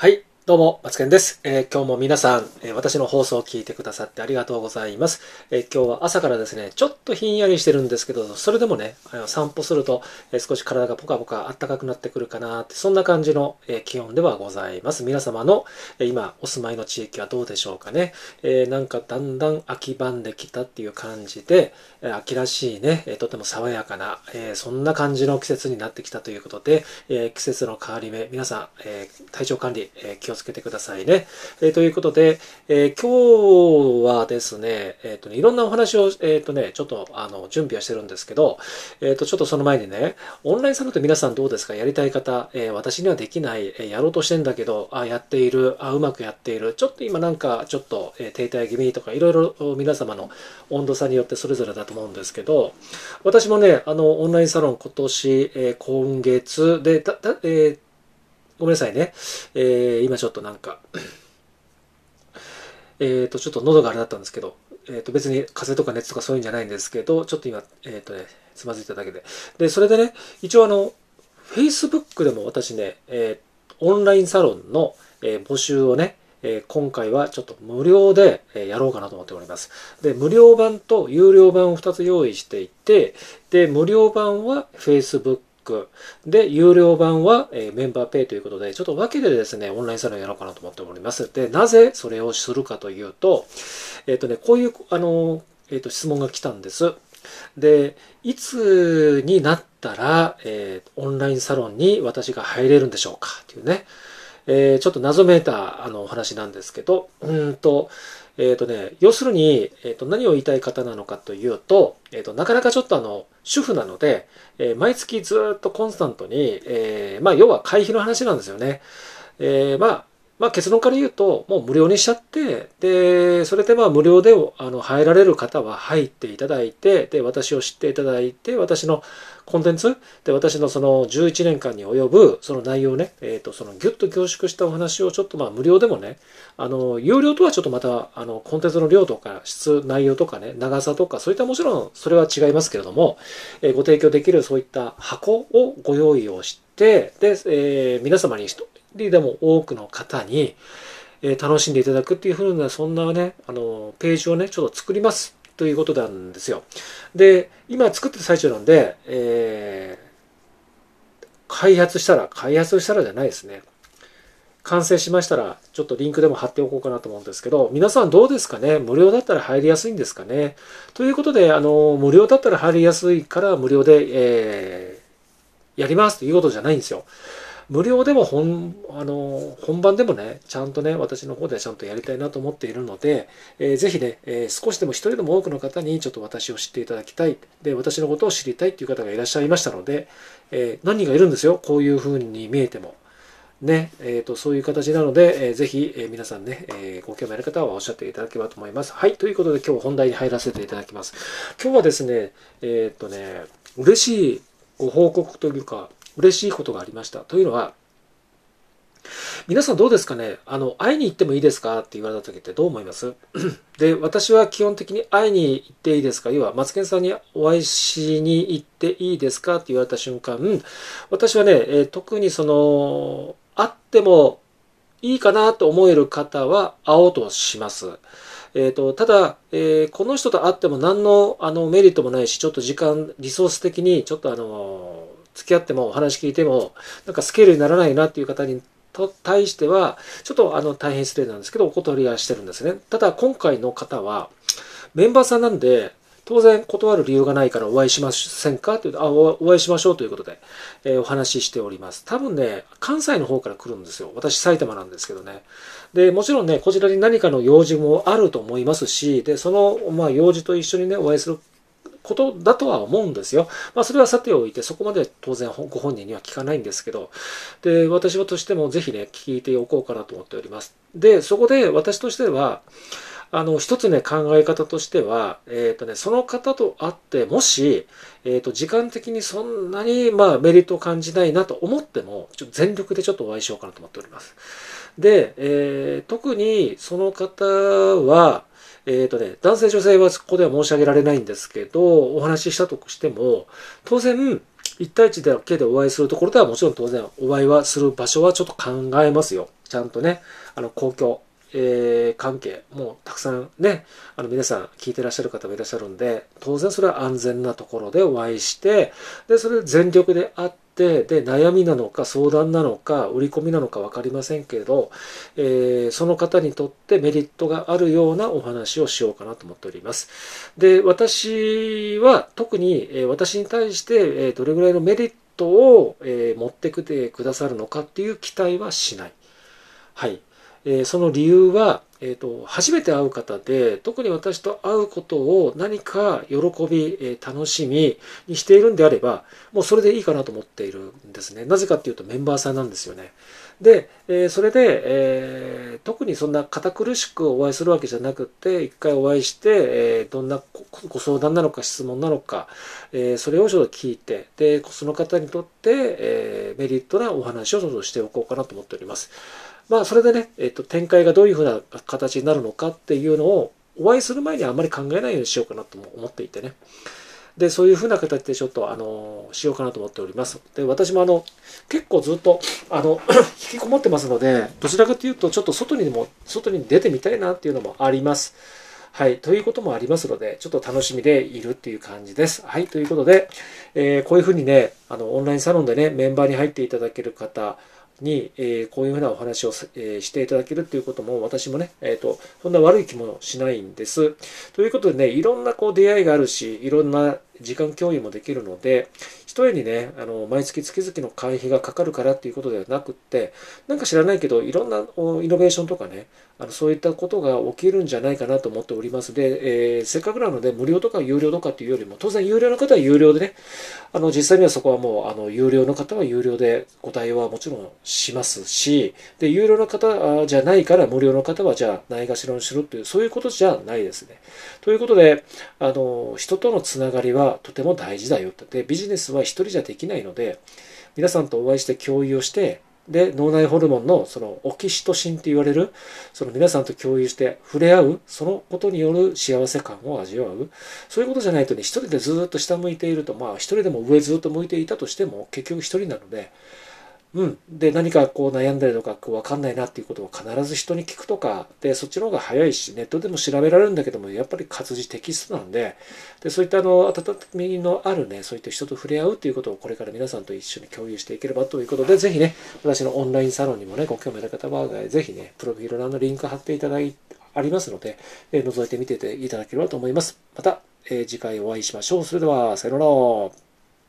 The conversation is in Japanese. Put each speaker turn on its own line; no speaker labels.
はい。どうも、マツケンです。えー今日も皆さん、えー私の放送を聞いてくださってありがとうございます。えー今日は朝からですね、ちょっとひんやりしてるんですけど、それでもね、あの散歩すると、えー少し体がポカポカ暖かくなってくるかなって、そんな感じの、えー気温ではございます。皆様の、えー今お住まいの地域はどうでしょうかね。えーなんかだんだん秋ばんできたっていう感じで、えー秋らしいね、えーとても爽やかな、えーそんな感じの季節になってきたということで、えー季節の変わり目、皆さん、えー体調管理、えー気をつけてくださいね。えーということで、えー今日はですね、えっ、とね、いろんなお話を、えっ、とね、ちょっと、あの、準備はしてるんですけど、えっ、と、ちょっとその前にね、オンラインサロンって皆さんどうですか？やりたい方、え私にはできない、えやろうとしてんだけど、あ、やっている、あ、うまくやっている、ちょっと今なんか、ちょっと、え停滞気味とか、いろいろ皆様の温度差によってそれぞれだと思うんですけど、私もね、あの、オンラインサロン今年、え今月で、たたえーごめんなさいね。えー今ちょっとなんか、えっ、と、ちょっと喉があれだったんですけど、えっ、と、別に風邪とか熱とかそういうんじゃないんですけど、ちょっと今、えっ、とね、つまずいただけで。で、それでね、一応あの、Facebook でも私ね、えーオンラインサロンの、えー募集をね、えー今回はちょっと無料で、えーやろうかなと思っております。で、無料版と有料版を2つ用意していて、で、無料版は Facebook、で、有料版は、えメンバーペイということで、ちょっと分けてですね、オンラインサロンやろうかなと思っております。で、なぜそれをするかというと、えっ、とね、こういう、あの、えっ、と、質問が来たんです。で、いつになったら、えーオンラインサロンに私が入れるんでしょうかっていうね、えーちょっと謎めいたあのお話なんですけど、うんと、えっ、とね、要するに、えーと、何を言いたい方なのかというと、えっ、と、なかなかちょっとあの、主婦なので、え毎月ずっとコンスタントに、えまあ、要は会費の話なんですよね。えまあ、まあ、結論から言うと、もう無料にしちゃって、で、それでまあ無料であの入られる方は入っていただいて、で、私を知っていただいて、私のコンテンツ、で、私のその11年間に及ぶその内容をね、えっ、と、そのギュッと凝縮したお話をちょっとまあ無料でもね、あの、有料とはちょっとまた、あの、コンテンツの量とか質、内容とかね、長さとか、そういったもちろんそれは違いますけれども、えーご提供できるそういった箱をご用意をして、で、えー皆様に一人でも多くの方に、え楽しんでいただくっていうふうな、そんなね、あの、ページをね、ちょっと作ります。ということなんですよ。で、今作ってる最中なんで、えー開発したら、開発したらじゃないですね。完成しましたら、ちょっとリンクでも貼っておこうかなと思うんですけど、皆さんどうですかね？無料だったら入りやすいんですかね？ということで、あの、無料だったら入りやすいから無料で、えーやりますということじゃないんですよ。無料でも本、あの、本番でもね、ちゃんとね、私の方ではちゃんとやりたいなと思っているので、えーぜひね、えー少しでも一人でも多くの方にちょっと私を知っていただきたい。で、私のことを知りたいっていう方がいらっしゃいましたので、えー何人がいるんですよ。こういう風に見えても。ね、えっ、と、そういう形なので、えーぜひ、えー皆さんね、えーご興味ある方はおっしゃっていただければと思います。はい、ということで今日本題に入らせていただきます。今日はですね、えっ、とね、嬉しいご報告というか、嬉しいことがありました。というのは、皆さんどうですかね？あの、会いに行ってもいいですか？って言われた時ってどう思います？で、私は基本的に会いに行っていいですか？要は、マツケンさんにお会いしに行っていいですか？って言われた瞬間、私はね、え特にその、会ってもいいかなと思える方は会おうとします。えー、とただ、えーこの人と会っても何のあのメリットもないし、ちょっと時間、リソース的にちょっとあの、付き合ってもお話聞いても、なんかスケールにならないなっていう方にと対しては、ちょっとあの大変失礼なんですけど、お断りはしてるんですね。ただ今回の方は、メンバーさんなんで、当然断る理由がないからお会いしませんかというとあおお会いしましょうということで、えーお話ししております。多分ね、関西の方から来るんですよ。私埼玉なんですけどね。で、もちろんね、こちらに何かの用事もあると思いますし、で、その、まあ、用事と一緒にね、お会いすることだとは思うんですよ。まあ、それはさておいて、そこまで当然ご本人には聞かないんですけど、で、私はとしてもぜひね、聞いておこうかなと思っております。で、そこで私としては、あの、一つね、考え方としては、えっ、とね、その方と会って、もし、えっ、と、時間的にそんなに、まあ、メリットを感じないなと思っても、ちょ全力でちょっとお会いしようかなと思っております。で、えー特にその方は、えっ、とね、男性女性はここでは申し上げられないんですけど、お話ししたとしても、当然、一対一だけでお会いするところではもちろん当然お会いはする場所はちょっと考えますよ。ちゃんとね、あの、公共、えー、関係もうたくさんね、あの皆さん聞いてらっしゃる方もいらっしゃるんで、当然それは安全なところでお会いして、で、それで全力であって、で、悩みなのか相談なのか売り込みなのか分かりませんけれど、えー、その方にとってメリットがあるようなお話をしようかなと思っております。で、私は特に、え私に対して、えどれぐらいのメリットを、え持ってきてくださるのかっていう期待はしない。はい。えその理由は、えーと、初めて会う方で特に私と会うことを何か喜び、えー、楽しみにしているんであればもうそれでいいかなと思っているんですね。なぜかっていうとメンバーさんなんですよね。で、えー、それで、えー、特にそんな堅苦しくお会いするわけじゃなくて一回お会いして、えどんなご相談なのか質問なのか、えそれをちょっと聞いてでその方にとって、えメリットなお話をちょっとしておこうかなと思っております。まあ、それでね、えっと、展開がどういうふうな形になるのかっていうのを、お会いする前にあんまり考えないようにしようかなとも思っていてね。で、そういうふうな形でちょっと、あの、しようかなと思っております。で、私もあの、結構ずっと、あの、引きこもってますので、どちらかというと、ちょっと外にも、外に出てみたいなっていうのもあります。はい。ということもありますので、ちょっと楽しみでいるっていう感じです。はい。ということで、えー、こういうふうにね、あの、オンラインサロンでね、メンバーに入っていただける方、に、え、こういうふうなお話を、え、していただけるということも、私もね、えっ、と、そんな悪い気もしないんです。ということでね、いろんなこう出会いがあるし、いろんな時間共有もできるので、一重にね、あの、毎月月々の会費がかかるからっていうことではなくって、なんか知らないけど、いろんなイノベーションとかね、あのそういったことが起きるんじゃないかなと思っておりますで、えー、せっかくなので、無料とか有料とかっていうよりも、当然有料の方は有料でね、あの、実際にはそこはもう、あの、有料の方は有料でご対応はもちろんしますし、で、有料の方じゃないから無料の方はじゃあないがしろにしろっていう、そういうことじゃないですね。ということで、あの、人とのつながりはとても大事だよって。で、ビジネスは一人じゃできないので、皆さんとお会いして共有をして、で脳内ホルモンのそのオキシトシンって言われるその皆さんと共有して触れ合うそのことによる幸せ感を味わう。そういうことじゃないとね一人でずっと下向いているとまあ一人でも上ずっと向いていたとしても結局一人なのでうん。で、何かこう悩んだりとか、こうわかんないなっていうことを必ず人に聞くとか、で、そっちの方が早いし、ネットでも調べられるんだけども、やっぱり活字テキストなんで、で、そういったあの、温みのあるね、そういった人と触れ合うっていうことをこれから皆さんと一緒に共有していければということで、ぜひね、私のオンラインサロンにもね、ご興味ある方は、ぜひね、プロフィール欄のリンク貼っていただいて、ありますので、え覗いてみていただければと思います。また、え、次回お会いしましょう。それでは、さよなら。